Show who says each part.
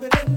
Speaker 1: jumping.